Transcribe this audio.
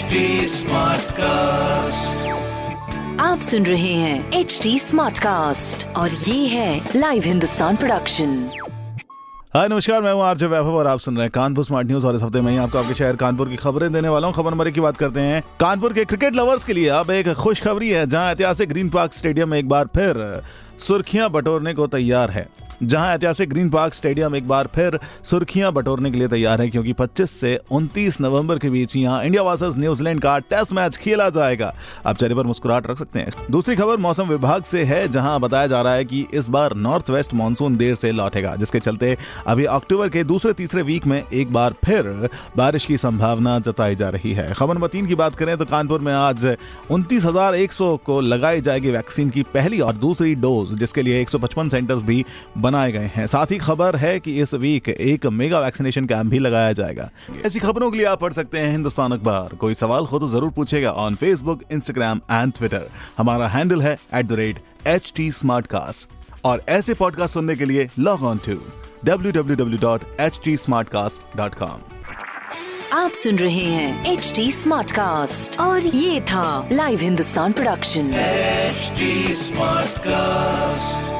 HD cast आप सुन रहे हैं एच डी स्मार्ट कास्ट और ये है लाइव हिंदुस्तान प्रोडक्शन हाय नमस्कार मैं हूँ आरजे वैभव और आप सुन रहे हैं कानपुर स्मार्ट न्यूज़ और इस हफ़्ते में ही आपको आपके शहर कानपुर की खबरें देने वाला हूँ। खबर नंबर एक की बात करते हैं। कानपुर के क्रिकेट लवर्स के लिए अब एक खुशखबरी है जहाँ ऐतिहासिक ग्रीन पार्क स्टेडियम में एक बार फिर सुर्खियाँ बटोरने को तैयार है। जहाँ ऐतिहासिक ग्रीन पार्क स्टेडियम एक बार फिर सुर्खियाँ बटोरने के लिए तैयार है, क्योंकि 25 से 29 नवंबर के बीच यहाँ इंडिया वर्सेस न्यूजीलैंड का टेस्ट मैच खेला जाएगा। आप चेहरे पर मुस्कुराहट रख सकते हैं। दूसरी खबर मौसम विभाग से है, जहाँ बताया जा रहा है कि इस बार नॉर्थ वेस्ट मानसून देर से लौटेगा, जिसके चलते अभी अक्टूबर के दूसरे तीसरे वीक में एक बार फिर बारिश की संभावना जताई जा रही है। खबर मतीन की बात करें तो कानपुर में आज उनतीस को लगाई जाएगी वैक्सीन की पहली और दूसरी डोज, जिसके लिए 155 सेंटर्स भी बनाए गए हैं। साथ ही खबर है कि इस वीक एक मेगा वैक्सीनेशन कैंप भी लगाया जाएगा। ऐसी खबरों के लिए आप पढ़ सकते हैं हिंदुस्तान अखबार। कोई सवाल हो तो ज़रूर पूछेगा on Facebook Instagram and Twitter हमारा हैंडल है at the rate H T और ऐसे पॉडकास्ट सुनने के लिए लॉग ऑन टू www.htsmartcast.com आप सुन रहे हैं एच डी स्मार्ट कास्ट और ये था live Hindustan production HD Smartcast.